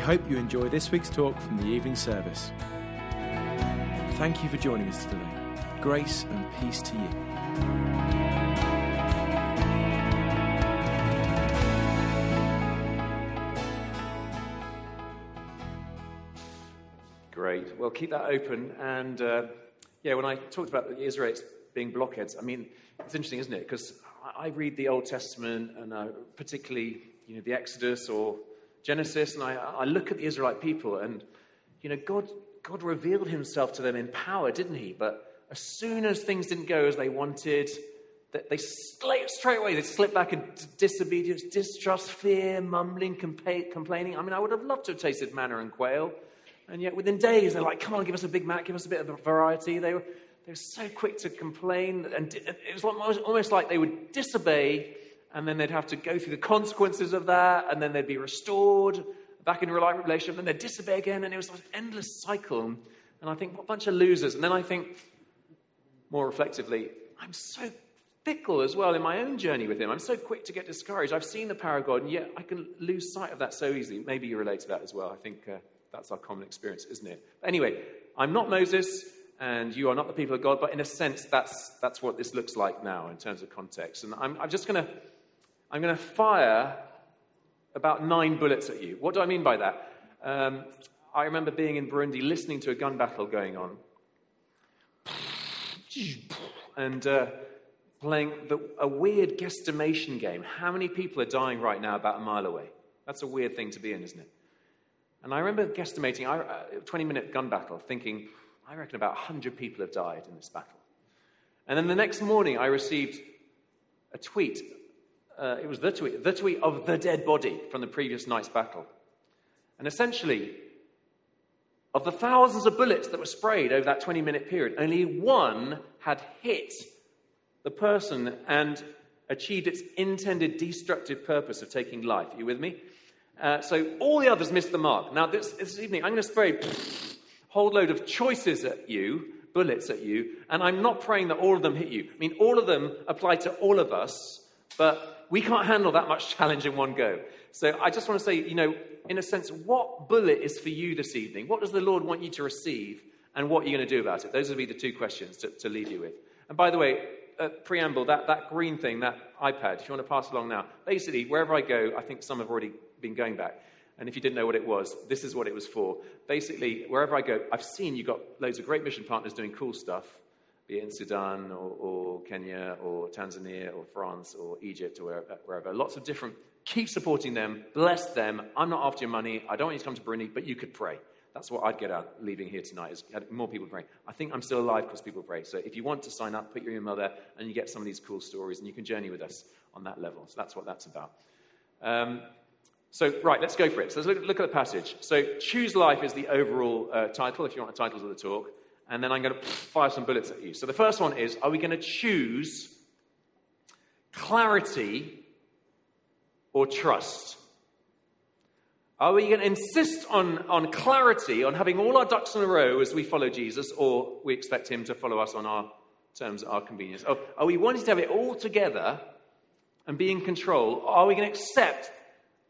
Hope you enjoy this week's talk from the evening service. Thank you for joining us today. Grace and peace to you. Great. Well, keep that open. And uh, yeah, when I talked about the Israelites being blockheads, I mean, it's interesting, isn't it? Because I read the Old Testament and uh, particularly, you know, the Exodus or Genesis, and I, I look at the Israelite people, and you know, God, God revealed Himself to them in power, didn't He? But as soon as things didn't go as they wanted, they, they straight away they slipped back into disobedience, distrust, fear, mumbling, compa- complaining. I mean, I would have loved to have tasted manna and quail. And yet, within days, they're like, come on, give us a Big Mac, give us a bit of variety. They were, they were so quick to complain. And it was almost like they would disobey, and then they'd have to go through the consequences of that, and then they'd be restored back in a relationship, and then they'd disobey again. And it was an endless cycle. And I think, what a bunch of losers. And then I think, more reflectively, I'm so fickle as well in my own journey with him. I'm so quick to get discouraged. I've seen the power of God, and yet I can lose sight of that so easily. Maybe you relate to that as well. I think. Uh, that's our common experience, isn't it? But anyway, I'm not Moses, and you are not the people of God, but in a sense, that's, that's what this looks like now in terms of context. And I'm, I'm just going to I'm going to fire about nine bullets at you. What do I mean by that? Um, I remember being in Burundi listening to a gun battle going on and uh, playing the, a weird guesstimation game. How many people are dying right now about a mile away? That's a weird thing to be in, isn't it? And I remember guesstimating a uh, 20 minute gun battle, thinking, I reckon about 100 people have died in this battle. And then the next morning, I received a tweet. Uh, it was the tweet, the tweet of the dead body from the previous night's battle. And essentially, of the thousands of bullets that were sprayed over that 20 minute period, only one had hit the person and achieved its intended destructive purpose of taking life. Are you with me? Uh, so all the others missed the mark. Now, this, this evening, I'm going to spray a whole load of choices at you, bullets at you, and I'm not praying that all of them hit you. I mean, all of them apply to all of us, but we can't handle that much challenge in one go. So I just want to say, you know, in a sense, what bullet is for you this evening? What does the Lord want you to receive, and what are you going to do about it? Those would be the two questions to, to leave you with. And by the way, preamble, that, that green thing, that iPad, if you want to pass along now, basically, wherever I go, I think some have already been going back. And if you didn't know what it was, this is what it was for. Basically, wherever I go, I've seen you've got loads of great mission partners doing cool stuff, in Sudan or, or Kenya or Tanzania or France or Egypt or wherever. Lots of different. Keep supporting them. Bless them. I'm not after your money. I don't want you to come to Burundi, but you could pray. That's what I'd get out leaving here tonight is more people praying. I think I'm still alive because people pray. So if you want to sign up, put your email there and you get some of these cool stories and you can journey with us on that level. So that's what that's about. Um, so, right, let's go for it. So, let's look, look at the passage. So, Choose Life is the overall uh, title, if you want the titles of the talk. And then I'm going to fire some bullets at you. So, the first one is Are we going to choose clarity or trust? Are we going to insist on, on clarity, on having all our ducks in a row as we follow Jesus, or we expect him to follow us on our terms, our convenience? Or are we wanting to have it all together and be in control? Or are we going to accept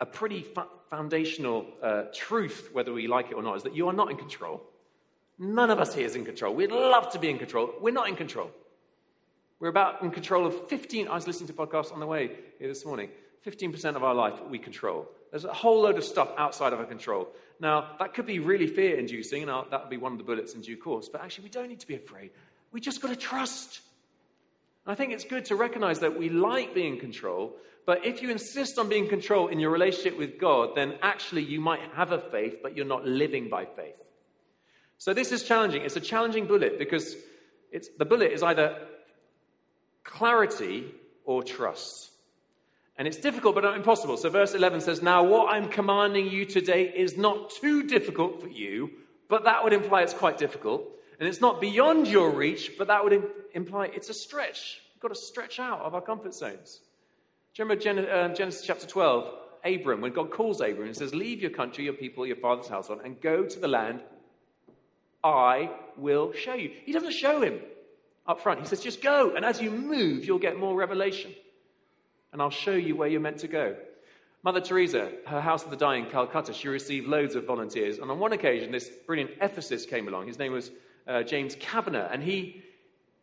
a pretty foundational uh, truth, whether we like it or not, is that you are not in control. None of us here is in control. We'd love to be in control. We're not in control. We're about in control of 15. I was listening to podcasts on the way here this morning. 15% of our life we control. There's a whole load of stuff outside of our control. Now, that could be really fear inducing, and that would be one of the bullets in due course. But actually, we don't need to be afraid. We just got to trust. I think it's good to recognize that we like being in control, but if you insist on being in control in your relationship with God, then actually you might have a faith, but you're not living by faith. So this is challenging. It's a challenging bullet because the bullet is either clarity or trust. And it's difficult, but not impossible. So verse 11 says, Now what I'm commanding you today is not too difficult for you, but that would imply it's quite difficult. And it's not beyond your reach, but that would imply it's a stretch. We've got to stretch out of our comfort zones. Do you remember uh, Genesis chapter 12? Abram, when God calls Abram and says, Leave your country, your people, your father's household, and go to the land I will show you. He doesn't show him up front. He says, Just go. And as you move, you'll get more revelation. And I'll show you where you're meant to go. Mother Teresa, her House of the Dying, in Calcutta, she received loads of volunteers. And on one occasion, this brilliant ethicist came along. His name was uh, James Kavanaugh. And he,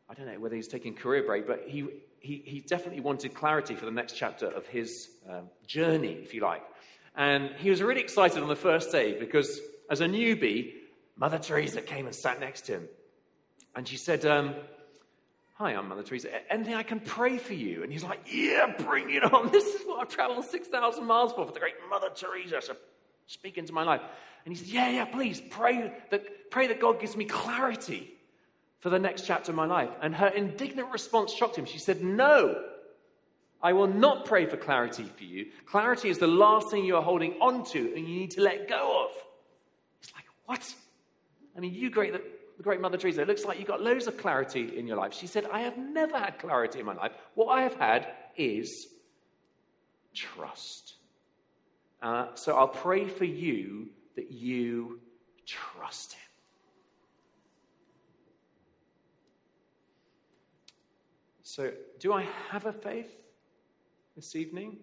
I don't know whether he's taking career break, but he, he, he definitely wanted clarity for the next chapter of his um, journey, if you like. And he was really excited on the first day because, as a newbie, Mother Teresa came and sat next to him. And she said, um, Hi, I'm Mother Teresa. Anything I can pray for you? And he's like, Yeah, bring it on. This is what I've traveled 6,000 miles for, for the great Mother Teresa to speak into my life. And he said, Yeah, yeah, please pray that, pray that God gives me clarity for the next chapter of my life. And her indignant response shocked him. She said, No, I will not pray for clarity for you. Clarity is the last thing you are holding on to and you need to let go of. He's like, What? I mean, you great, the great Mother Teresa, it looks like you've got loads of clarity in your life. She said, I have never had clarity in my life. What I have had is trust. Uh, so I'll pray for you that you trust Him. So, do I have a faith this evening?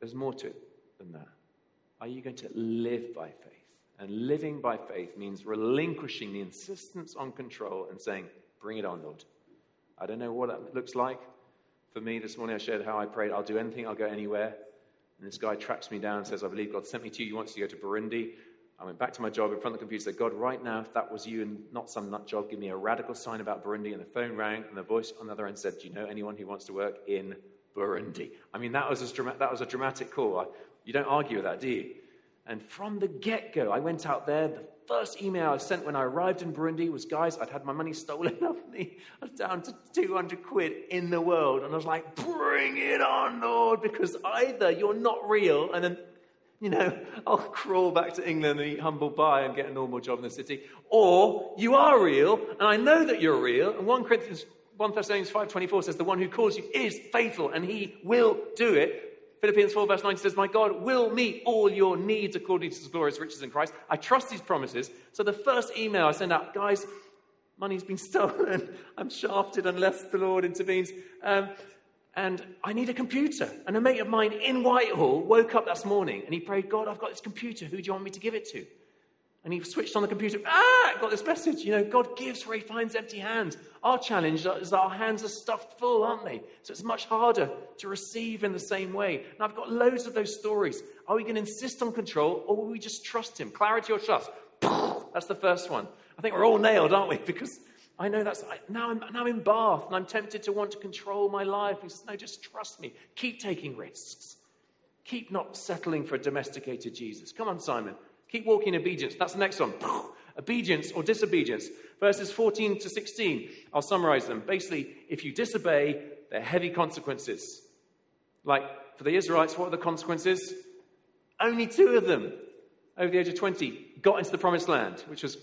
There's more to it than that. Are you going to live by faith? And living by faith means relinquishing the insistence on control and saying, Bring it on, Lord. I don't know what that looks like. For me, this morning I shared how I prayed, I'll do anything, I'll go anywhere. And this guy tracks me down and says, I believe God sent me to you. He wants to go to Burundi. I went back to my job in front of the computer said, God, right now, if that was you and not some nut job, give me a radical sign about Burundi. And the phone rang, and the voice on the other end said, Do you know anyone who wants to work in Burundi? I mean, that was a, that was a dramatic call. I, you don't argue with that, do you? And from the get go, I went out there. The first email I sent when I arrived in Burundi was, guys, I'd had my money stolen off me. I was down to 200 quid in the world. And I was like, bring it on, Lord, because either you're not real and then, you know, I'll crawl back to England and eat humble pie and get a normal job in the city, or you are real and I know that you're real. And 1 Corinthians 1 Thessalonians 5.24 says, the one who calls you is faithful and he will do it. Philippians 4, verse 9 says, My God will meet all your needs according to his glorious riches in Christ. I trust these promises. So the first email I send out, guys, money's been stolen. I'm shafted unless the Lord intervenes. Um, and I need a computer. And a mate of mine in Whitehall woke up this morning and he prayed, God, I've got this computer. Who do you want me to give it to? And he switched on the computer. Ah, got this message. You know, God gives where he finds empty hands. Our challenge is that our hands are stuffed full, aren't they? So it's much harder to receive in the same way. And I've got loads of those stories. Are we going to insist on control or will we just trust him? Clarity or trust? That's the first one. I think we're all nailed, aren't we? Because I know that's now I'm now in Bath and I'm tempted to want to control my life. He says, No, just trust me. Keep taking risks. Keep not settling for a domesticated Jesus. Come on, Simon. Keep walking in obedience. That's the next one. obedience or disobedience. Verses 14 to 16. I'll summarize them. Basically, if you disobey, there are heavy consequences. Like for the Israelites, what are the consequences? Only two of them over the age of 20 got into the promised land, which was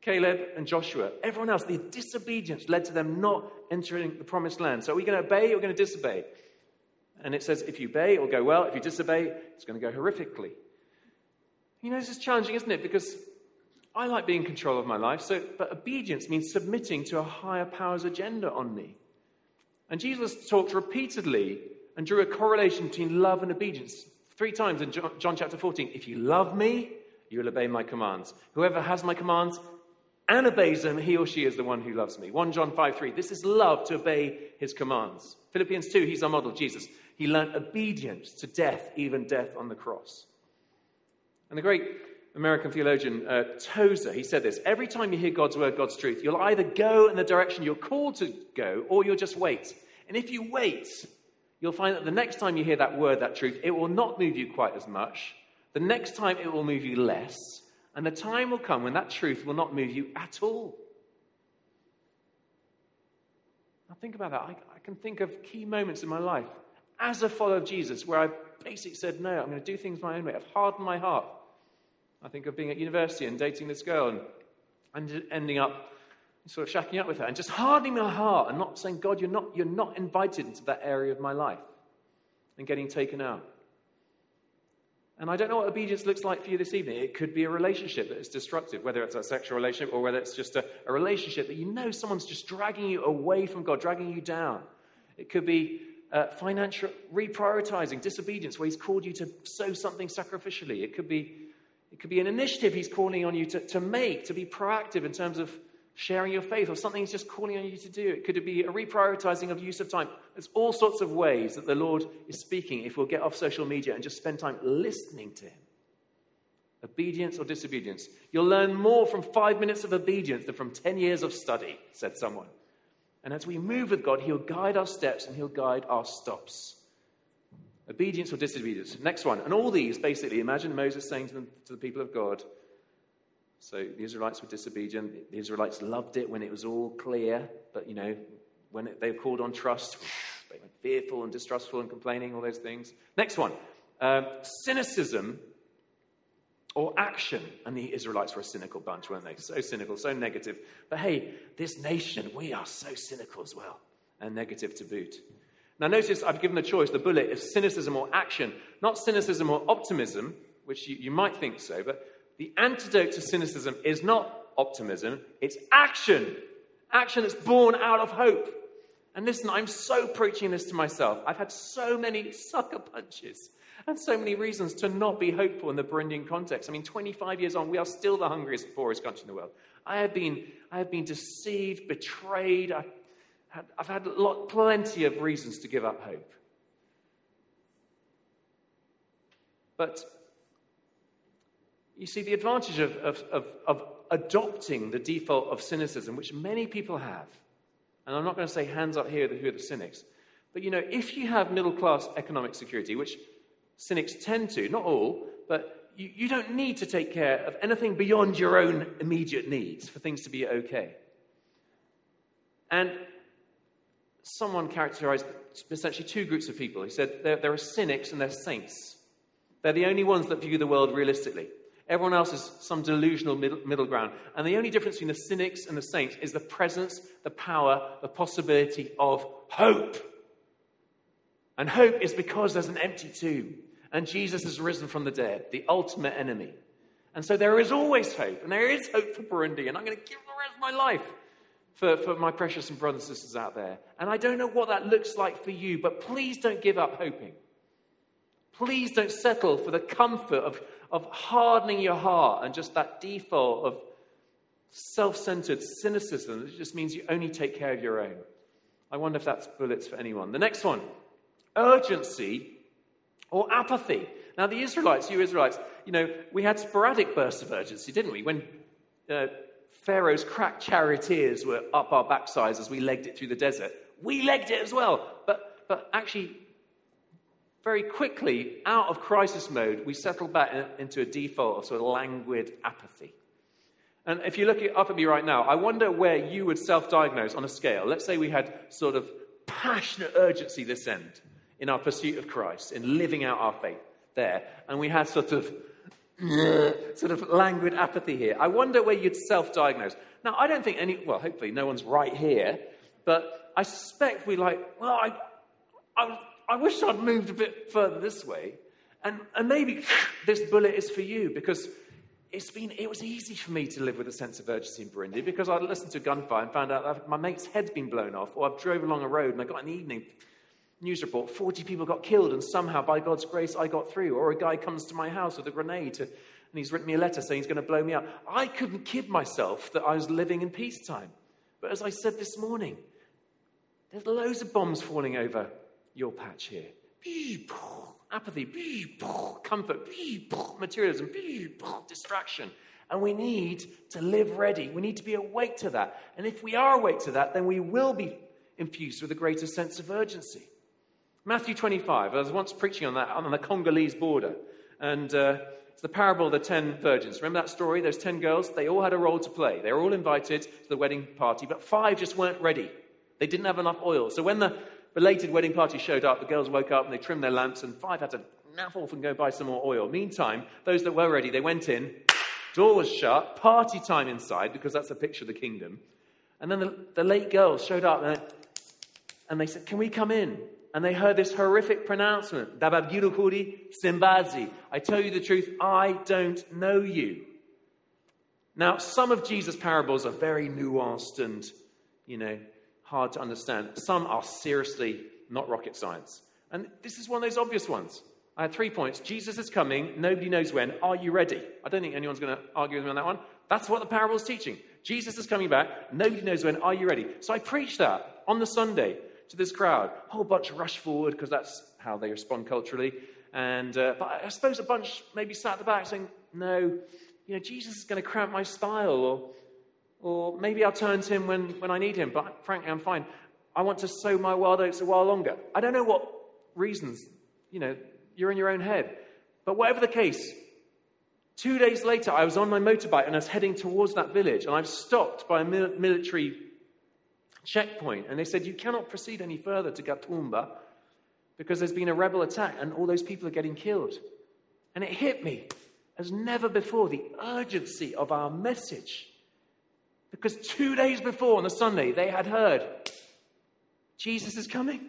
Caleb and Joshua. Everyone else, the disobedience led to them not entering the promised land. So are we going to obey or are we going to disobey? And it says if you obey, it will go well. If you disobey, it's going to go horrifically. You know, this is challenging, isn't it? Because I like being in control of my life, so, but obedience means submitting to a higher power's agenda on me. And Jesus talked repeatedly and drew a correlation between love and obedience. Three times in John, John chapter 14. If you love me, you will obey my commands. Whoever has my commands and obeys them, he or she is the one who loves me. 1 John 5 3. This is love to obey his commands. Philippians 2, he's our model, Jesus. He learned obedience to death, even death on the cross. And the great American theologian uh, Tozer, he said this Every time you hear God's word, God's truth, you'll either go in the direction you're called to go, or you'll just wait. And if you wait, you'll find that the next time you hear that word, that truth, it will not move you quite as much. The next time it will move you less. And the time will come when that truth will not move you at all. Now, think about that. I, I can think of key moments in my life as a follower of Jesus where I basically said, No, I'm going to do things my own way. I've hardened my heart. I think of being at university and dating this girl and, and ending up sort of shacking up with her and just hardening my heart and not saying, God, you're not, you're not invited into that area of my life and getting taken out. And I don't know what obedience looks like for you this evening. It could be a relationship that is destructive, whether it's a sexual relationship or whether it's just a, a relationship that you know someone's just dragging you away from God, dragging you down. It could be uh, financial reprioritizing, disobedience, where He's called you to sow something sacrificially. It could be, it could be an initiative He's calling on you to, to make, to be proactive in terms of sharing your faith, or something He's just calling on you to do. It could be a reprioritizing of use of time. There's all sorts of ways that the Lord is speaking if we'll get off social media and just spend time listening to Him. Obedience or disobedience. You'll learn more from five minutes of obedience than from 10 years of study, said someone. And as we move with God, He'll guide our steps and He'll guide our stops. Obedience or disobedience. Next one. And all these, basically, imagine Moses saying to, them, to the people of God, so the Israelites were disobedient. The Israelites loved it when it was all clear, but you know, when it, they were called on trust, they were fearful and distrustful and complaining, all those things. Next one um, cynicism or action. And the Israelites were a cynical bunch, weren't they? So cynical, so negative. But hey, this nation, we are so cynical as well, and negative to boot. Now, notice I've given the choice the bullet of cynicism or action, not cynicism or optimism, which you, you might think so, but the antidote to cynicism is not optimism, it's action. Action that's born out of hope. And listen, I'm so preaching this to myself. I've had so many sucker punches and so many reasons to not be hopeful in the Burundian context. I mean, 25 years on, we are still the hungriest, poorest country in the world. I have been, I have been deceived, betrayed. I've I've had lot, plenty of reasons to give up hope. But you see, the advantage of, of, of, of adopting the default of cynicism, which many people have, and I'm not going to say hands up here who are the cynics, but you know, if you have middle class economic security, which cynics tend to, not all, but you, you, don't need to take care of anything beyond your own immediate needs for things to be okay. And someone characterized essentially two groups of people. He said there, there are cynics and there are saints. They're the only ones that view the world realistically. Everyone else is some delusional middle, middle, ground. And the only difference between the cynics and the saints is the presence, the power, the possibility of hope. And hope is because there's an empty tomb and Jesus has risen from the dead, the ultimate enemy. And so there is always hope, and there is hope for Burundi, and I'm going to give the rest of my life for, for my precious and brothers and sisters out there. And I don't know what that looks like for you, but please don't give up hoping. Please don't settle for the comfort of, of hardening your heart and just that default of self centered cynicism that just means you only take care of your own. I wonder if that's bullets for anyone. The next one urgency or apathy. Now, the Israelites, you Israelites, you know, we had sporadic bursts of urgency, didn't we? When uh, Pharaoh's crack charioteers were up our backsides as we legged it through the desert, we legged it as well. But, but actually, very quickly, out of crisis mode, we settled back into a default of sort of languid apathy. And if you look up at me right now, I wonder where you would self diagnose on a scale. Let's say we had sort of passionate urgency this end in our pursuit of Christ, in living out our faith there, and we had sort of sort of languid apathy here. I wonder where you'd self diagnose. Now, I don't think any, well, hopefully no one's right here, but I suspect we like, well, I, I I wish I'd moved a bit further this way. And, and maybe this bullet is for you because it's been, it was easy for me to live with a sense of urgency in Burundi because I'd listened to gunfire and found out that my mate's head's been blown off, or I've drove along a road and I got an evening news report 40 people got killed, and somehow, by God's grace, I got through. Or a guy comes to my house with a grenade to, and he's written me a letter saying he's going to blow me up. I couldn't kid myself that I was living in peacetime. But as I said this morning, there's loads of bombs falling over your patch here. Apathy, comfort, materialism, distraction. And we need to live ready. We need to be awake to that. And if we are awake to that, then we will be infused with a greater sense of urgency. Matthew 25, I was once preaching on that on the Congolese border. And uh, it's the parable of the ten virgins. Remember that story? Those ten girls, they all had a role to play. They were all invited to the wedding party, but five just weren't ready. They didn't have enough oil. So when the belated wedding party showed up. The girls woke up and they trimmed their lamps, and five had to nap off and go buy some more oil. Meantime, those that were ready, they went in, Door was shut, party time inside, because that's a picture of the kingdom. And then the, the late girls showed up and, and they said, Can we come in? And they heard this horrific pronouncement Dababgirukuri Simbazi. I tell you the truth, I don't know you. Now, some of Jesus' parables are very nuanced and, you know, hard to understand. Some are seriously not rocket science. And this is one of those obvious ones. I had three points. Jesus is coming. Nobody knows when. Are you ready? I don't think anyone's going to argue with me on that one. That's what the parable is teaching. Jesus is coming back. Nobody knows when. Are you ready? So I preached that on the Sunday to this crowd. A whole bunch rushed forward because that's how they respond culturally. And uh, but I suppose a bunch maybe sat at the back saying, "No, you know, Jesus is going to cramp my style, or or maybe I'll turn to him when, when I need him. But frankly, I'm fine. I want to sow my wild oats a while longer. I don't know what reasons. You know, you're in your own head. But whatever the case, two days later, I was on my motorbike and I was heading towards that village, and I was stopped by a military checkpoint. And they said, You cannot proceed any further to Gatumba because there's been a rebel attack and all those people are getting killed. And it hit me as never before the urgency of our message. Because two days before on the Sunday, they had heard Jesus is coming.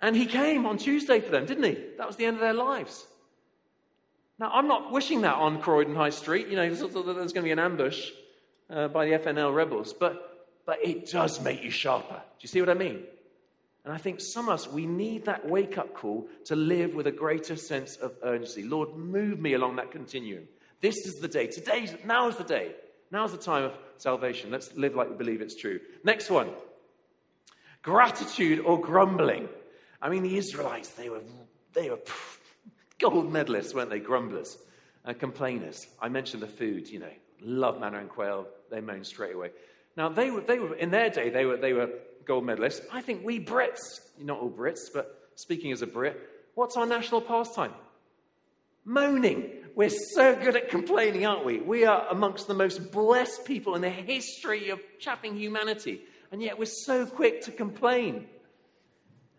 And he came on Tuesday for them, didn't he? That was the end of their lives. Now, I'm not wishing that on Croydon High Street. You know, there's, going to be an ambush uh, by the FNL rebels, but, but it does make you sharper. Do you see what I mean? And I think some of us, we need that wake up call to live with a greater sense of urgency. Lord, move me along that continuum. This is the day. Today, now is the day. Now is the time of salvation. Let's live like we believe it's true. Next one gratitude or grumbling. I mean, the Israelites, they were, they were gold medalists, weren't they? Grumblers uh, complainers. I mentioned the food, you know, love manna and quail. They moan straight away. Now, they were, they were, in their day, they were, they were gold medalists. I think we Brits, not all Brits, but speaking as a Brit, what's our national pastime? Moaning. We're so good at complaining, aren't we? We are amongst the most blessed people in the history of chaffing humanity, and yet we're so quick to complain.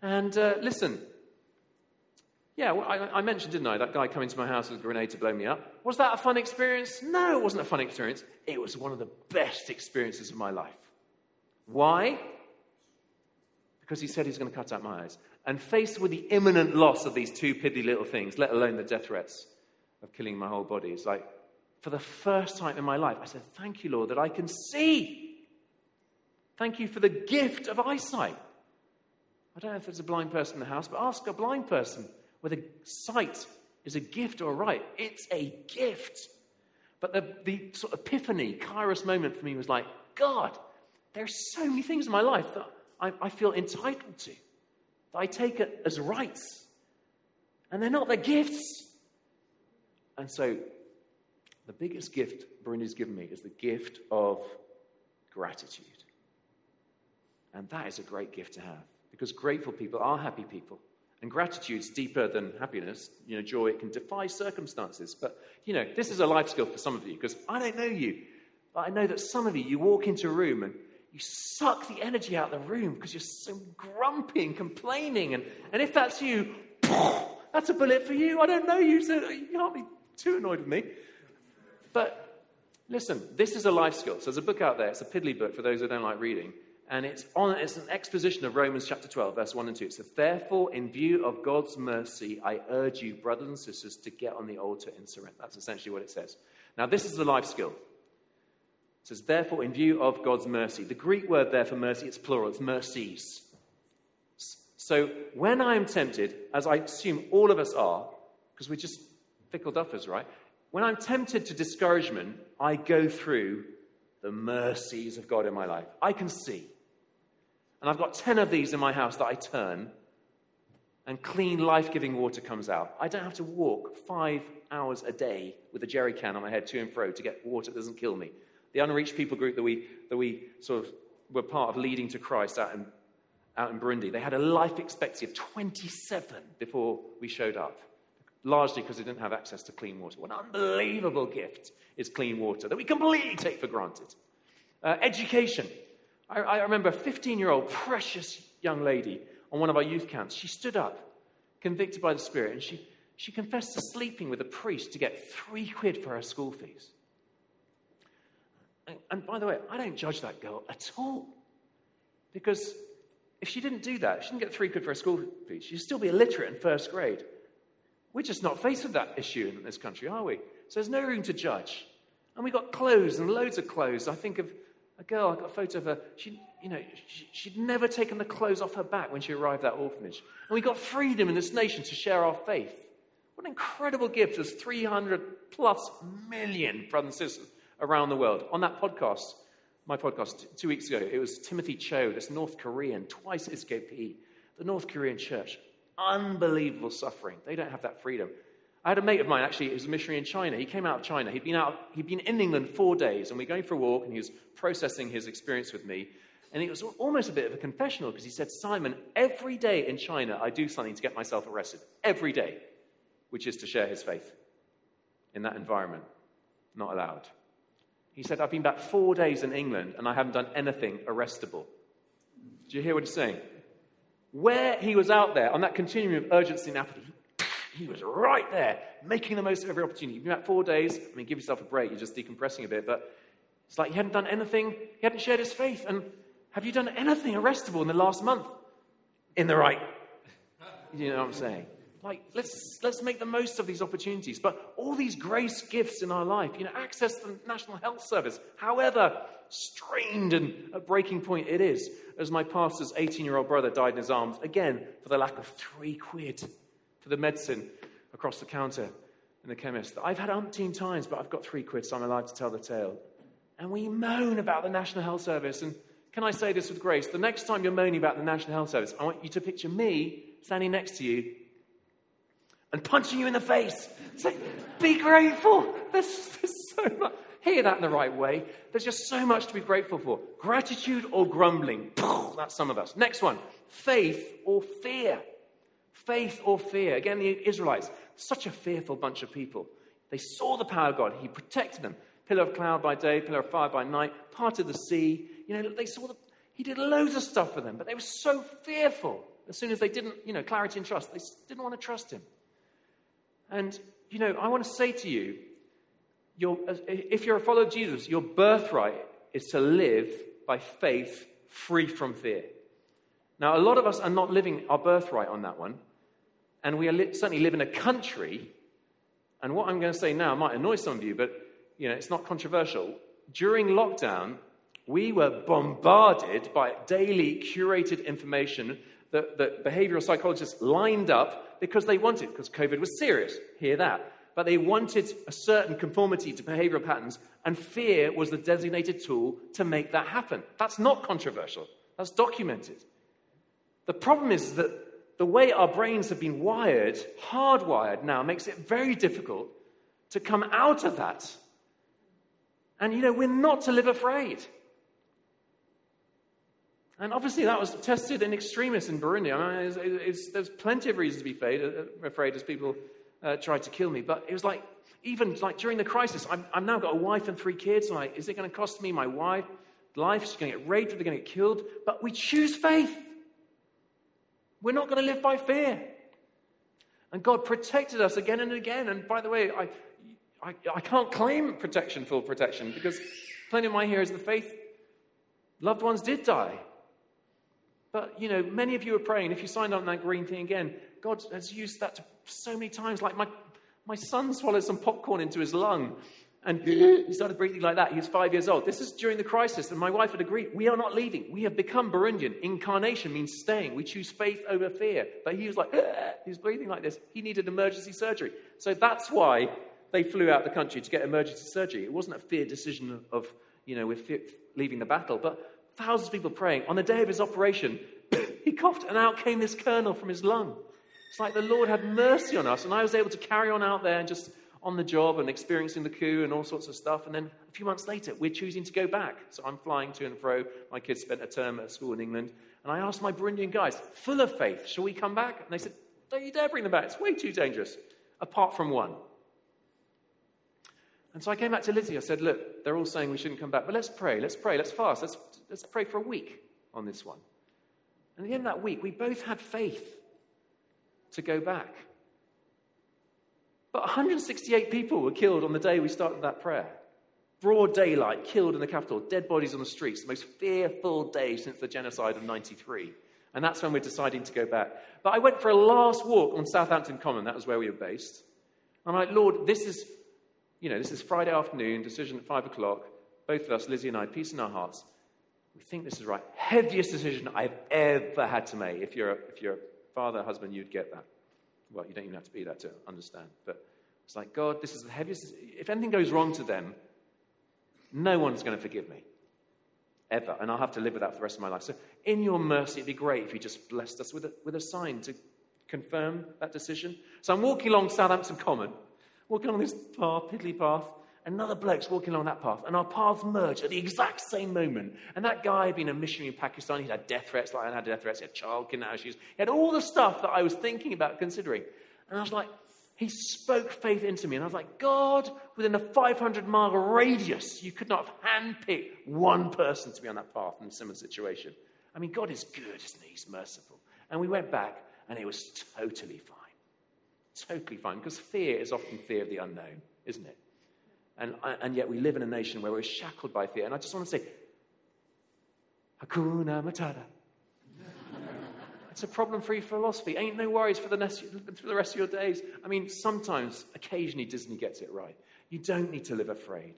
And uh, listen, yeah, well, I, I, mentioned, didn't I, that guy coming to my house with a grenade to blow me up. Was that a fun experience? No, it wasn't a fun experience. It was one of the best experiences of my life. Why? Because he said he's going to cut out my eyes. And faced with the imminent loss of these two piddly little things, let alone the death threats, of killing my whole body. It's like, for the first time in my life, I said, Thank you, Lord, that I can see. Thank you for the gift of eyesight. I don't know if there's a blind person in the house, but ask a blind person whether sight is a gift or a right. It's a gift. But the, the sort of epiphany, kairos moment for me was like, God, there are so many things in my life that I, I feel entitled to, that I take it as rights. And they're not, they're gifts. And so, the biggest gift Burundi's given me is the gift of gratitude. And that is a great gift to have because grateful people are happy people. And gratitude is deeper than happiness. You know, joy, it can defy circumstances. But, you know, this is a life skill for some of you because I don't know you. But I know that some of you, you walk into a room and you suck the energy out of the room because you're so grumpy and complaining. And, and if that's you, that's a bullet for you. I don't know you, so you can't be too annoyed with me. But listen, this is a life skill. So there's a book out there. It's a piddly book for those who don't like reading. And it's, on, it's an exposition of Romans chapter 12, verse 1 and 2. It says, Therefore, in view of God's mercy, I urge you, brothers and sisters, to get on the altar and surrender. That's essentially what it says. Now, this is the life skill. It says, Therefore, in view of God's mercy. The Greek word there for mercy, it's plural, it's mercies. So, when I am tempted, as I assume all of us are, because we're just fickle duffers, right? When I'm tempted to discouragement, I go through the mercies of God in my life. I can see. And I've got 10 of these in my house that I turn, and clean, life giving water comes out. I don't have to walk five hours a day with a jerry can on my head to and fro to get water that doesn't kill me. The unreached people group that we, that we sort of were part of leading to Christ out in, out in Burundi, they had a life expectancy of 27 before we showed up largely because they didn't have access to clean water. What an unbelievable gift is clean water that we completely take for granted. Uh, education. I, I remember a 15 year old precious young lady on one of our youth camps. She stood up, convicted by the Spirit, and she, she confessed to sleeping with a priest to get three quid for her school fees. And, and by the way, I don't judge that girl at all. Because if she didn't do that, she didn't get three quid for her school fees, she'd still be illiterate in first grade. We're just not faced with that issue in this country, are we? So there's no room to judge. And we've got clothes and loads of clothes. I think of a girl, I got a photo of her. She, you know, she, would never taken the clothes off her back when she arrived at that orphanage. And we got freedom in this nation to share our faith. What an incredible gift. There's 300 plus million brothers and sisters around the world. On that podcast, my podcast two weeks ago, it was Timothy Cho, this North Korean, twice escaped the North Korean church. Unbelievable suffering. They don't have that freedom. I had a mate of mine, actually, who was a missionary in China. He came out of China. He'd been, out, he'd been in England four days, and we were going for a walk, and he was processing his experience with me. And it was almost a bit of a confessional because he said, Simon, every day in China, I do something to get myself arrested. Every day, which is to share his faith in that environment. Not allowed. He said, I've been back four days in England, and I haven't done anything arrestable. Do you hear what he's saying? Where he was out there on that continuum of urgency and apathy, he was right there, making the most of every opportunity. You've been out four days. I mean, give yourself a break. You're just decompressing a bit. But it's like he hadn't done anything. He hadn't shared his faith. And have you done anything arrestable in the last month? In the right. You know what I'm saying? Like, let's, let's make the most of these opportunities. But all these grace gifts in our life, you know, access to the National Health Service, however strained and a breaking point it is, as my pastor's 18 year old brother died in his arms, again, for the lack of three quid for the medicine across the counter in the chemist. I've had umpteen times, but I've got three quid, so I'm allowed to tell the tale. And we moan about the National Health Service. And can I say this with grace? The next time you're moaning about the National Health Service, I want you to picture me standing next to you and punching you in the face. Say, be grateful. There's, there's so much. Hear that in the right way. There's just so much to be grateful for. Gratitude or grumbling. That's some of us. Next one faith or fear. Faith or fear. Again, the Israelites, such a fearful bunch of people. They saw the power of God. He protected them. Pillar of cloud by day, pillar of fire by night, parted the sea. You know, they saw the, he did loads of stuff for them, but they were so fearful. As soon as they didn't, you know, clarity and trust, they didn't want to trust him. And, you know, I want to say to you, if you're a follower of Jesus, your birthright is to live by faith free from fear. Now, a lot of us are not living our birthright on that one. And we li- certainly live in a country, and what I'm going to say now might annoy some of you, but you know, it's not controversial. During lockdown, we were bombarded by daily curated information that, that behavioral psychologists lined up because they wanted, because COVID was serious. Hear that. But they wanted a certain conformity to behavioral patterns, and fear was the designated tool to make that happen. That's not controversial, that's documented. The problem is that the way our brains have been wired, hardwired now, makes it very difficult to come out of that. And, you know, we're not to live afraid. And obviously, that was tested in extremists in Burundi. I mean, it's, it's, there's plenty of reasons to be afraid, uh, afraid as people uh, tried to kill me. But it was like, even like during the crisis, i have now got a wife and three kids. Like, is it going to cost me my wife life? She's going to get raped. They're going to get killed. But we choose faith. We're not going to live by fear. And God protected us again and again. And by the way, I, I, I can't claim protection, full protection, because plenty of my heroes of the faith, loved ones did die. But, you know, many of you are praying. If you signed on that green thing again, God has used that so many times. Like my, my son swallowed some popcorn into his lung and he started breathing like that. He was five years old. This is during the crisis, and my wife had agreed, we are not leaving. We have become Burundian. Incarnation means staying. We choose faith over fear. But he was like, he was breathing like this. He needed emergency surgery. So that's why they flew out the country to get emergency surgery. It wasn't a fear decision of, you know, we're leaving the battle, but thousands of people praying. On the day of his operation, he coughed, and out came this kernel from his lung. It's like the Lord had mercy on us, and I was able to carry on out there and just on the job and experiencing the coup and all sorts of stuff. And then a few months later, we're choosing to go back. So I'm flying to and fro. My kids spent a term at school in England. And I asked my Burundian guys, full of faith, shall we come back? And they said, don't you dare bring them back. It's way too dangerous, apart from one. And so I came back to Lizzie. I said, look, they're all saying we shouldn't come back, but let's pray, let's pray, let's fast, let's, let's pray for a week on this one. And at the end of that week, we both had faith to go back. But 168 people were killed on the day we started that prayer. Broad daylight, killed in the capital, dead bodies on the streets, the most fearful day since the genocide of 93. And that's when we're deciding to go back. But I went for a last walk on Southampton Common, that was where we were based. I'm like, Lord, this is, you know, this is Friday afternoon, decision at five o'clock. Both of us, Lizzie and I, peace in our hearts. We think this is right. Heaviest decision I've ever had to make. If you're a, if you're a father, husband, you'd get that. Well, you don't even have to be that to understand. But it's like, God, this is the heaviest. If anything goes wrong to them, no one's going to forgive me. Ever. And I'll have to live with that for the rest of my life. So, in your mercy, it'd be great if you just blessed us with a, with a sign to confirm that decision. So, I'm walking along Southampton Common, walking along this path, piddly path. Another bloke's walking along that path, and our paths merge at the exact same moment. And that guy had been a missionary in Pakistan. He'd had death threats, like I had death threats. He had child kidnapping issues. He had all the stuff that I was thinking about considering. And I was like, he spoke faith into me. And I was like, God, within a 500 mile radius, you could not have handpicked one person to be on that path in a similar situation. I mean, God is good, isn't he? He's merciful. And we went back, and it was totally fine. Totally fine. Because fear is often fear of the unknown, isn't it? And, and yet we live in a nation where we're shackled by fear. And I just want to say, Hakuna Matata. It's a problem free philosophy. Ain't no worries for the, rest, for the rest of your days. I mean, sometimes, occasionally, Disney gets it right. You don't need to live afraid.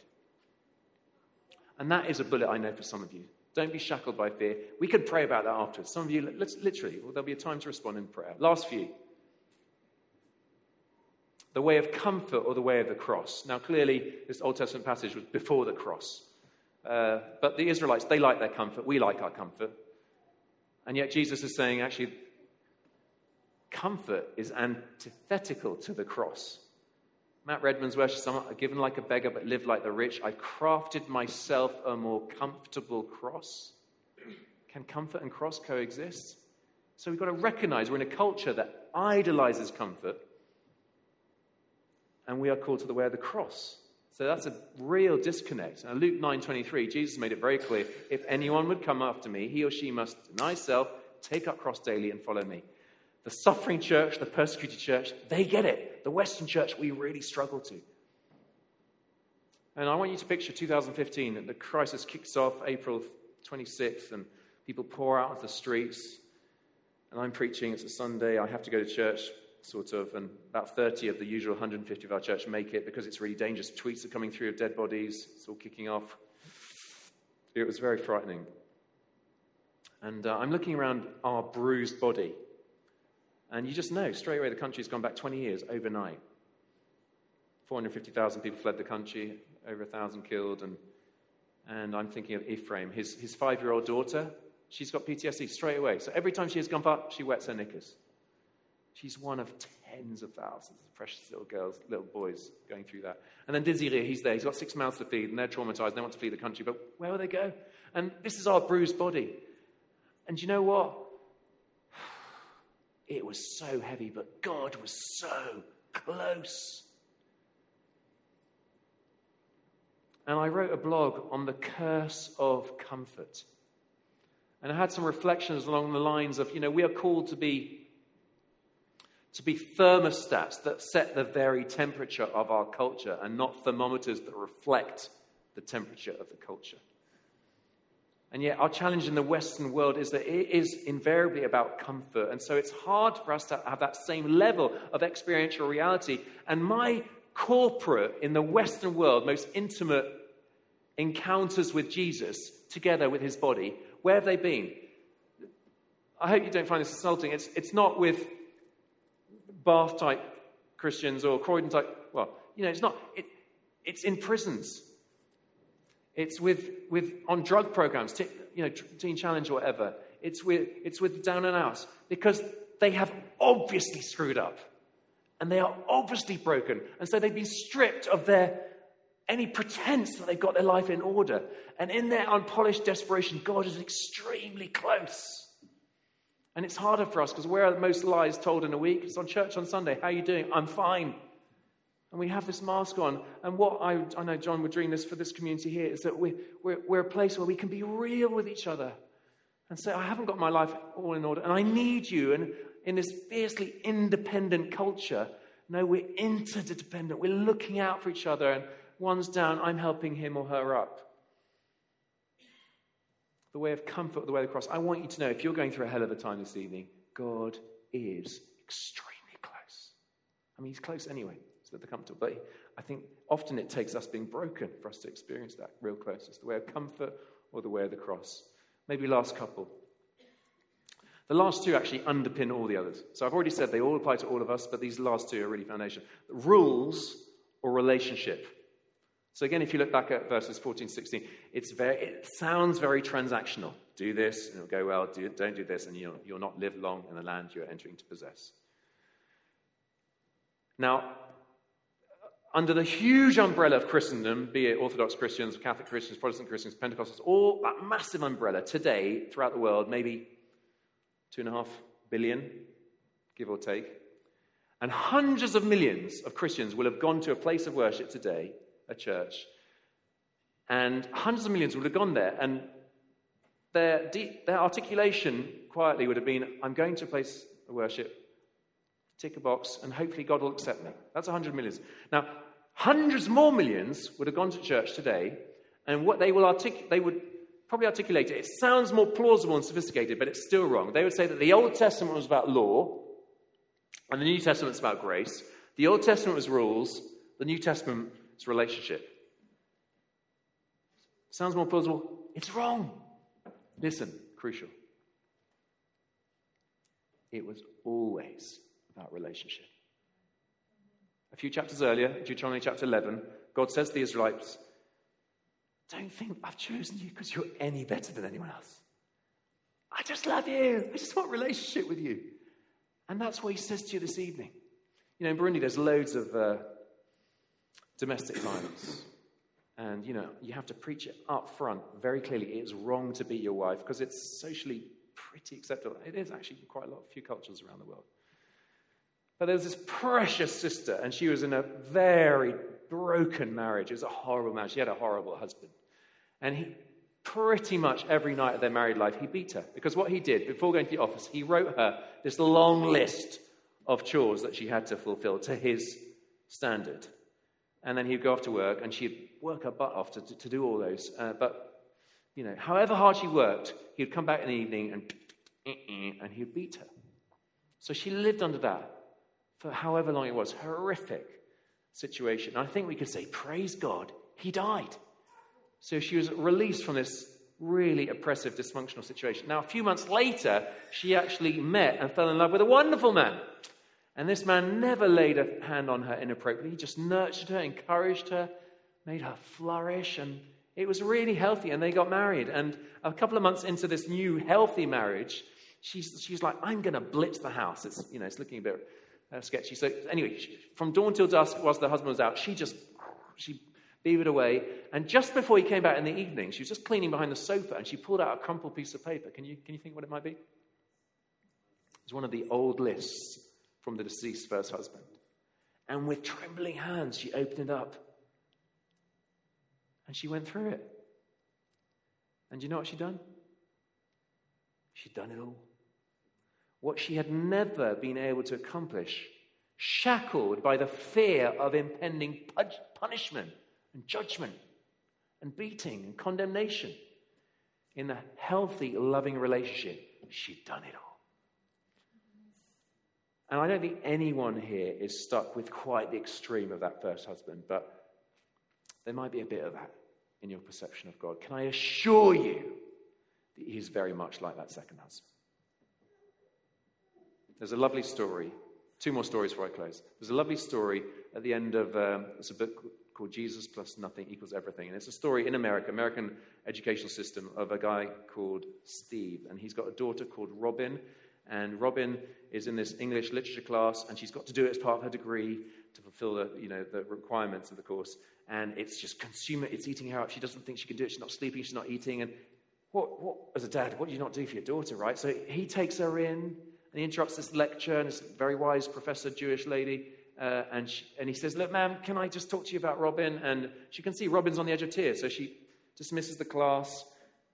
And that is a bullet I know for some of you. Don't be shackled by fear. We could pray about that afterwards. Some of you, let's literally, well, there'll be a time to respond in prayer. Last few. The way of comfort or the way of the cross. Now, clearly, this Old Testament passage was before the cross. Uh, but the Israelites, they like their comfort. We like our comfort. And yet Jesus is saying, actually, comfort is antithetical to the cross. Matt Redman's words are given like a beggar but live like the rich. I crafted myself a more comfortable cross. Can comfort and cross coexist? So we've got to recognize we're in a culture that idolizes comfort, and we are called to the way of the cross. So that's a real disconnect. Now, Luke 9:23, Jesus made it very clear: if anyone would come after me, he or she must deny self, take up cross daily, and follow me. The suffering church, the persecuted church, they get it. The Western church, we really struggle to. And I want you to picture 2015. The crisis kicks off April 26th, and people pour out of the streets. And I'm preaching. It's a Sunday. I have to go to church sort of, and about 30 of the usual 150 of our church make it because it's really dangerous. Tweets are coming through of dead bodies, it's all kicking off. It was very frightening. And uh, I'm looking around our bruised body, and you just know straight away the country's gone back 20 years overnight. 450,000 people fled the country, over 1,000 killed, and, and I'm thinking of Ephraim, his, his five year old daughter. She's got PTSD straight away. So every time she has gone up, she wets her knickers. She's one of tens of thousands of precious little girls, little boys going through that. And then Desiree, he's there. He's got six mouths to feed, and they're traumatized. They want to flee the country, but where will they go? And this is our bruised body. And you know what? It was so heavy, but God was so close. And I wrote a blog on the curse of comfort. And I had some reflections along the lines of, you know, we are called to be to be thermostats that set the very temperature of our culture and not thermometers that reflect the temperature of the culture. And yet, our challenge in the Western world is that it is invariably about comfort. And so, it's hard for us to have that same level of experiential reality. And my corporate, in the Western world, most intimate encounters with Jesus, together with his body, where have they been? I hope you don't find this insulting. It's, it's not with Bath type Christians or Croydon type, well, you know, it's not, it, it's in prisons. It's with, with on drug programs, t- you know, Teen Challenge or whatever. It's with, it's with down and outs because they have obviously screwed up and they are obviously broken. And so they've been stripped of their any pretense that they've got their life in order. And in their unpolished desperation, God is extremely close. And it's harder for us because where are most lies told in a week? It's on church on Sunday. How are you doing? I'm fine. And we have this mask on. And what I, I know John would dream this for this community here is that we, we're, we're a place where we can be real with each other and say, I haven't got my life all in order and I need you. And in this fiercely independent culture, No, we're interdependent. We're looking out for each other, and one's down, I'm helping him or her up. The way of comfort, the way of the cross. I want you to know if you're going through a hell of a time this evening, God is extremely close. I mean, He's close anyway, so that they're comfortable. But I think often it takes us being broken for us to experience that real closeness the way of comfort or the way of the cross. Maybe last couple. The last two actually underpin all the others. So I've already said they all apply to all of us, but these last two are really foundation. Rules or relationship. So again, if you look back at verses 14, 16, it's very, it sounds very transactional. Do this, and it'll go well. Do, don't do this, and you'll, you'll not live long in the land you're entering to possess. Now, under the huge umbrella of Christendom, be it Orthodox Christians, Catholic Christians, Protestant Christians, Pentecostals, all that massive umbrella today throughout the world, maybe two and a half billion, give or take. And hundreds of millions of Christians will have gone to a place of worship today, a church, and hundreds of millions would have gone there, and their, their articulation quietly would have been I'm going to a place of worship, tick a box, and hopefully God will accept me. That's 100 millions. Now, hundreds more millions would have gone to church today, and what they will articulate, they would probably articulate it. It sounds more plausible and sophisticated, but it's still wrong. They would say that the Old Testament was about law, and the New Testament is about grace. The Old Testament was rules, the New Testament is relationship. Sounds more plausible? It's wrong. Listen, crucial. It was always about relationship. A few chapters earlier, Deuteronomy chapter 11, God says to the Israelites, Don't think I've chosen you because you're any better than anyone else. I just love you. I just want relationship with you. And that's what he says to you this evening. You know, in Burundi, there's loads of uh, domestic violence. And, you know, you have to preach it up front very clearly. It's wrong to beat your wife because it's socially pretty acceptable. It is actually quite a lot, few cultures around the world. But there was this precious sister, and she was in a very broken marriage. It was a horrible marriage. She had a horrible husband. And he, pretty much every night of their married life, he beat her. Because what he did, before going to the office, he wrote her this long list of chores that she had to fulfill to his standard. And then he'd go off to work, and she'd work her butt off to, to, to do all those. Uh, but, you know, however hard she worked, he'd come back in the evening and, and he'd beat her. So she lived under that for however long it was. Horrific situation. I think we could say, praise God, he died. So she was released from this really oppressive, dysfunctional situation. Now, a few months later, she actually met and fell in love with a wonderful man. And this man never laid a hand on her inappropriately. He just nurtured her, encouraged her, made her flourish, and it was really healthy. And they got married. And a couple of months into this new healthy marriage, she's, she's like, I'm going to blitz the house. It's, you know, it's looking a bit uh, sketchy. So anyway, she, from dawn till dusk, whilst the husband was out, she just she beavered away. And just before he came back in the evening, she was just cleaning behind the sofa, and she pulled out a crumpled piece of paper. Can you can you think what it might be? It's one of the old lists from the deceased first husband. And with trembling hands, she opened it up. And she went through it. And you know what she'd done? She'd done it all what she had never been able to accomplish, shackled by the fear of impending punishment and judgment and beating and condemnation. In a healthy, loving relationship, she'd done it all. And I don't think anyone here is stuck with quite the extreme of that first husband, but there might be a bit of that in your perception of God. Can I assure you that He is very much like that second husband? There's a lovely story. Two more stories before I close. There's a lovely story at the end of um, it's a book called Jesus Plus Nothing Equals Everything. And it's a story in America, American educational system, of a guy called Steve. And he's got a daughter called Robin. And Robin is in this English literature class, and she's got to do it as part of her degree to fulfill the, you know, the requirements of the course. And it's just consumer, it's eating her up. She doesn't think she can do it. She's not sleeping, she's not eating. And what, what, as a dad, what do you not do for your daughter, right? So he takes her in and he interrupts this lecture, and this very wise professor, Jewish lady, uh, and, she, and he says, Look, ma'am, can I just talk to you about Robin? And she can see Robin's on the edge of tears, so she dismisses the class.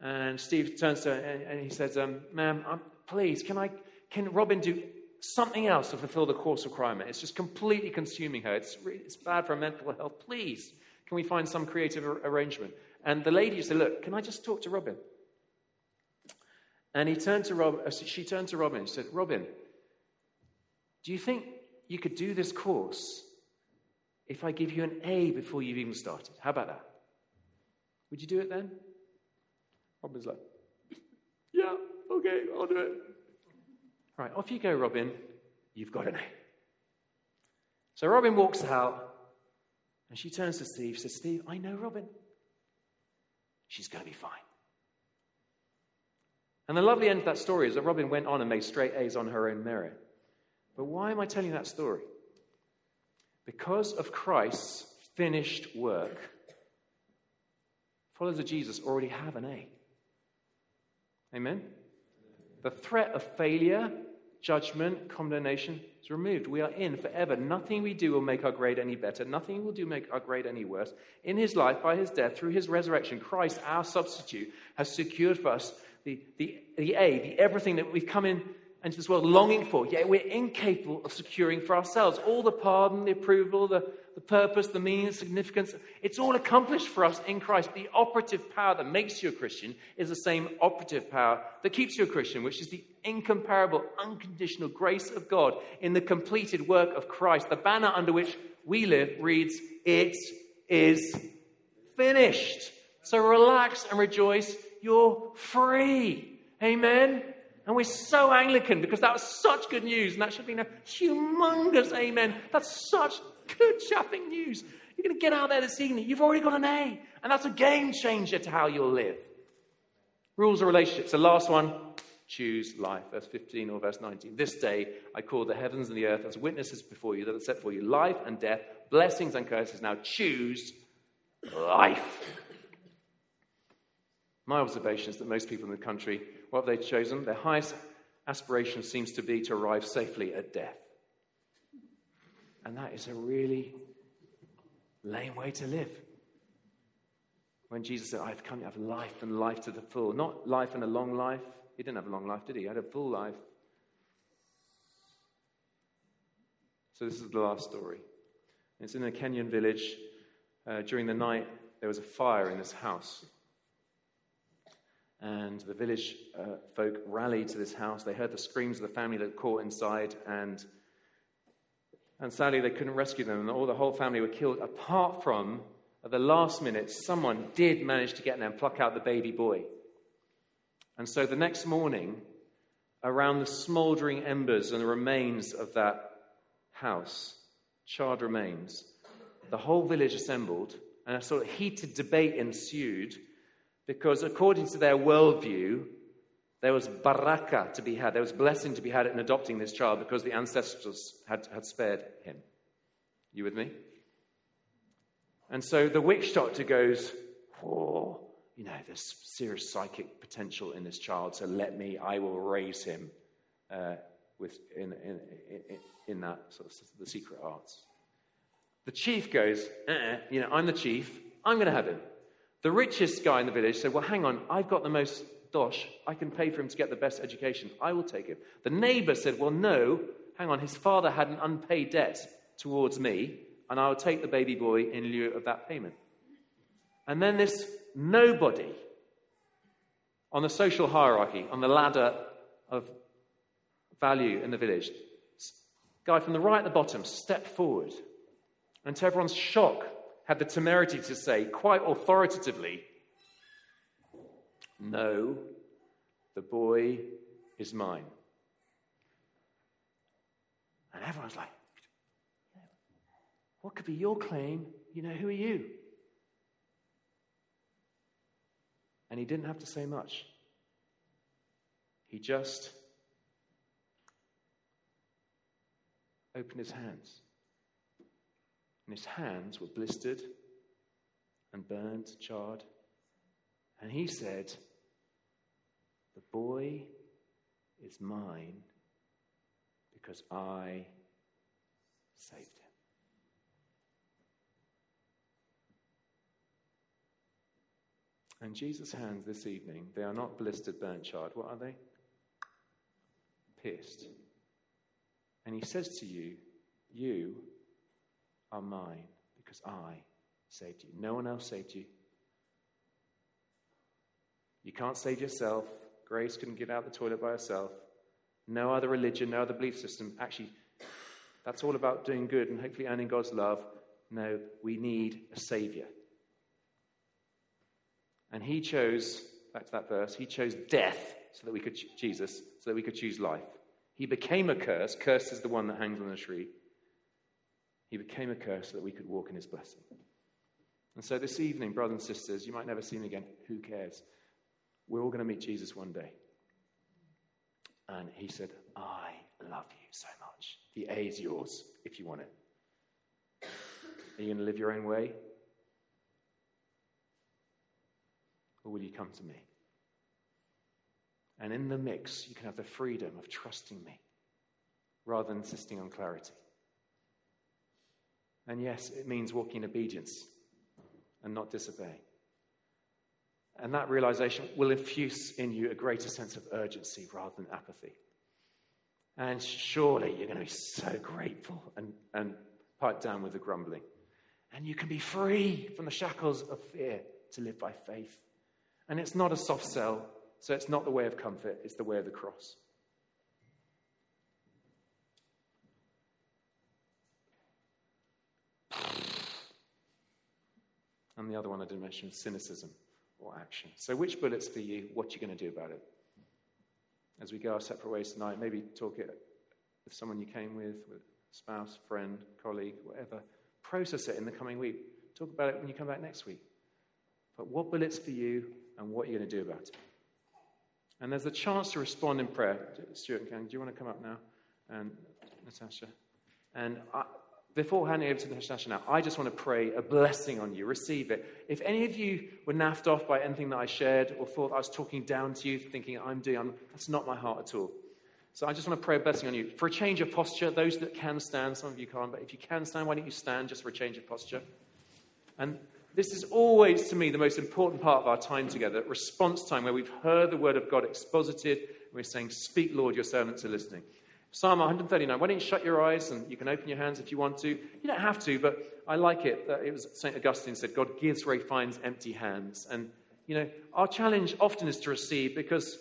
And Steve turns to her and, and he says, um, Ma'am, um, please, can, I, can Robin do something else to fulfill the course requirement. It's just completely consuming her. It's, it's bad for her mental health. Please, can we find some creative ar- arrangement? And the lady said, Look, can I just talk to Robin? And he turned to Rob, uh, she turned to Robin and said, Robin, do you think you could do this course if I give you an A before you've even started? How about that? Would you do it then? Robin's like, Yeah, okay, I'll do it. Right, off you go, Robin. You've got an A. So Robin walks out and she turns to Steve, says, Steve, I know Robin. She's going to be fine. And the lovely end of that story is that Robin went on and made straight A's on her own merit. But why am I telling that story? Because of Christ's finished work, followers of Jesus already have an A. Amen? The threat of failure, judgment, condemnation is removed. We are in forever. Nothing we do will make our grade any better. Nothing will do make our grade any worse. In his life, by his death, through his resurrection, Christ, our substitute, has secured for us the, the, the A, the everything that we've come in into this world longing for, yet we're incapable of securing for ourselves. All the pardon, the approval, the, the purpose, the meaning, the significance, it's all accomplished for us in Christ. The operative power that makes you a Christian is the same operative power that keeps you a Christian, which is the incomparable, unconditional grace of God in the completed work of Christ. The banner under which we live reads, It is finished. So relax and rejoice. You're free. Amen. And we're so Anglican because that was such good news, and that should been a humongous amen. That's such good shopping news. You're going to get out there this evening. You've already got an A, and that's a game changer to how you'll live. Rules of relationships. The last one choose life. Verse 15 or verse 19. This day I call the heavens and the earth as witnesses before you that are set for you life and death, blessings and curses. Now choose life. My observation is that most people in the country what have they chosen? Their highest aspiration seems to be to arrive safely at death. And that is a really lame way to live. When Jesus said, I've come to have life and life to the full, not life and a long life. He didn't have a long life, did he? He had a full life. So, this is the last story. It's in a Kenyan village. Uh, during the night, there was a fire in this house. And the village uh, folk rallied to this house. They heard the screams of the family that caught inside, and, and sadly, they couldn't rescue them. And all the whole family were killed, apart from, at the last minute, someone did manage to get in there and pluck out the baby boy. And so the next morning, around the smouldering embers and the remains of that house, charred remains, the whole village assembled, and a sort of heated debate ensued because according to their worldview, there was baraka to be had, there was blessing to be had in adopting this child because the ancestors had, had spared him. You with me? And so the witch doctor goes, Oh, you know, there's serious psychic potential in this child, so let me, I will raise him uh, with, in, in, in, in, that sort of the secret arts. The chief goes, uh-uh, you know, I'm the chief, I'm going to have him. The richest guy in the village said, Well, hang on, I've got the most dosh. I can pay for him to get the best education. I will take him. The neighbor said, Well, no, hang on, his father had an unpaid debt towards me, and I'll take the baby boy in lieu of that payment. And then this nobody on the social hierarchy, on the ladder of value in the village, guy from the right at the bottom stepped forward. And to everyone's shock, had the temerity to say, quite authoritatively, No, the boy is mine. And everyone's like, What could be your claim? You know, who are you? And he didn't have to say much. He just opened his hands and his hands were blistered and burned, charred. And he said, The boy is mine because I saved him. And Jesus' hands this evening, they are not blistered, burnt, charred. What are they? Pierced. And he says to you, You are mine because I saved you. No one else saved you. You can't save yourself. Grace couldn't get out the toilet by herself. No other religion, no other belief system. Actually, that's all about doing good and hopefully earning God's love. No, we need a Savior. And He chose, back to that verse, He chose death so that we could, Jesus, so that we could choose life. He became a curse. Curse is the one that hangs on the tree. He became a curse so that we could walk in His blessing. And so this evening, brothers and sisters, you might never see him again. Who cares? We're all going to meet Jesus one day. And he said, I love you so much. The A is yours if you want it. Are you going to live your own way? Or will you come to me? And in the mix, you can have the freedom of trusting me rather than insisting on clarity. And yes, it means walking in obedience and not disobeying. And that realization will infuse in you a greater sense of urgency rather than apathy. And surely you're going to be so grateful and, and pipe down with the grumbling. And you can be free from the shackles of fear to live by faith. And it's not a soft sell, so it's not the way of comfort, it's the way of the cross. And the other one I didn't mention cynicism or action. So, which bullet's for you? What are you going to do about it? As we go our separate ways tonight, maybe talk it with someone you came with, with spouse, friend, colleague, whatever. Process it in the coming week. Talk about it when you come back next week. But what bullet's for you and what are you going to do about it? And there's a chance to respond in prayer. Stuart and Kang, do you want to come up now? And Natasha. And I, before handing over to Natasha now, I just want to pray a blessing on you. Receive it. If any of you were naffed off by anything that I shared or thought I was talking down to you, thinking I'm doing, I'm, that's not my heart at all. So I just want to pray a blessing on you. For a change of posture, those that can stand, some of you can't, but if you can stand, why don't you stand just for a change of posture? And this is always, to me, the most important part of our time together, response time, where we've heard the word of God exposited, and we're saying, Speak, Lord, your servants are listening. Psalm 139. Why don't you shut your eyes and you can open your hands if you want to? You don't have to, but I like it. That it was St. Augustine said, God gives where he finds empty hands. And, you know, our challenge often is to receive because,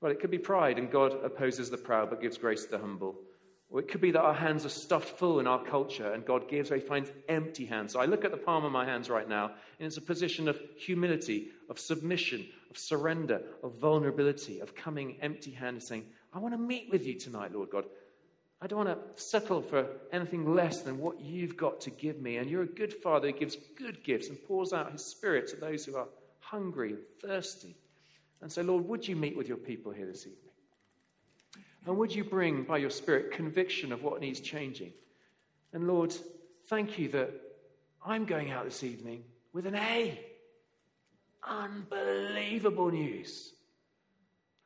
well, it could be pride and God opposes the proud but gives grace to the humble. Or it could be that our hands are stuffed full in our culture and God gives where he finds empty hands. So I look at the palm of my hands right now and it's a position of humility, of submission, of surrender, of vulnerability, of coming empty handed saying, I want to meet with you tonight, Lord God. I don't want to settle for anything less than what you've got to give me. And you're a good father who gives good gifts and pours out his spirit to those who are hungry and thirsty. And so, Lord, would you meet with your people here this evening? And would you bring, by your spirit, conviction of what needs changing? And Lord, thank you that I'm going out this evening with an A. Unbelievable news.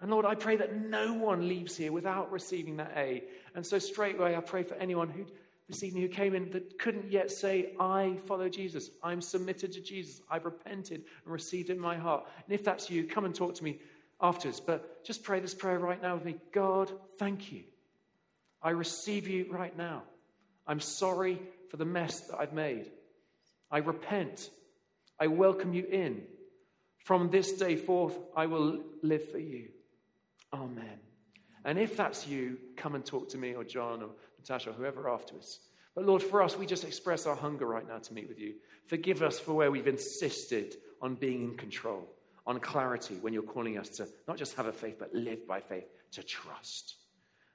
And Lord, I pray that no one leaves here without receiving that A. And so, straight away, I pray for anyone who this evening who came in that couldn't yet say, I follow Jesus. I'm submitted to Jesus. I've repented and received in my heart. And if that's you, come and talk to me afterwards. But just pray this prayer right now with me God, thank you. I receive you right now. I'm sorry for the mess that I've made. I repent. I welcome you in. From this day forth, I will live for you. Amen. And if that's you, come and talk to me or John or Natasha or whoever afterwards. But Lord, for us, we just express our hunger right now to meet with you. Forgive us for where we've insisted on being in control, on clarity when you're calling us to not just have a faith, but live by faith, to trust.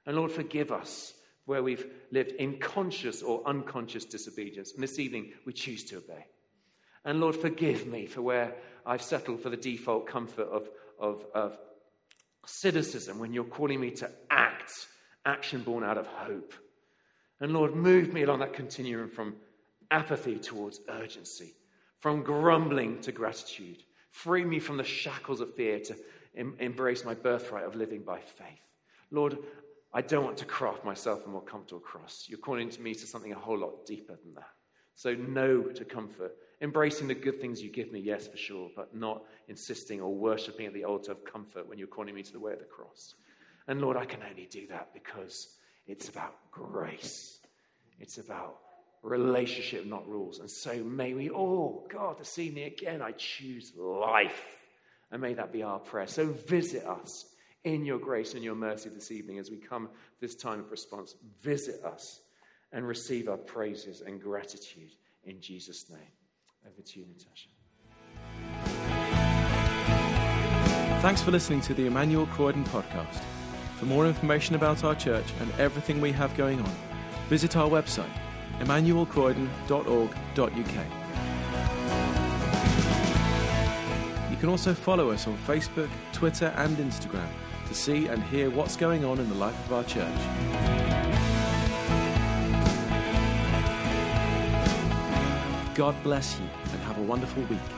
And Lord, forgive us where we've lived in conscious or unconscious disobedience. And this evening, we choose to obey. And Lord, forgive me for where I've settled for the default comfort of, of, of cynicism when you're calling me to act, action born out of hope. And Lord, move me along that continuum from apathy towards urgency, from grumbling to gratitude. Free me from the shackles of fear to em- embrace my birthright of living by faith. Lord, I don't want to craft myself a more comfortable cross. You're calling to me to something a whole lot deeper than that. So, no to comfort, Embracing the good things you give me, yes, for sure, but not insisting or worshipping at the altar of comfort when you're calling me to the way of the cross. And Lord, I can only do that because It's about grace. It's about relationship, not rules. And so may we all, God, this evening again, I choose life. And may that be our prayer. So visit us in your grace and your mercy this evening as we come this time of response. Visit us and receive our praises and gratitude in Jesus' name. Over to you, Natasha. Thanks for listening to the Emmanuel Croydon podcast. For more information about our church and everything we have going on, visit our website, emmanuelcroydon.org.uk. You can also follow us on Facebook, Twitter, and Instagram to see and hear what's going on in the life of our church. God bless you and have a wonderful week.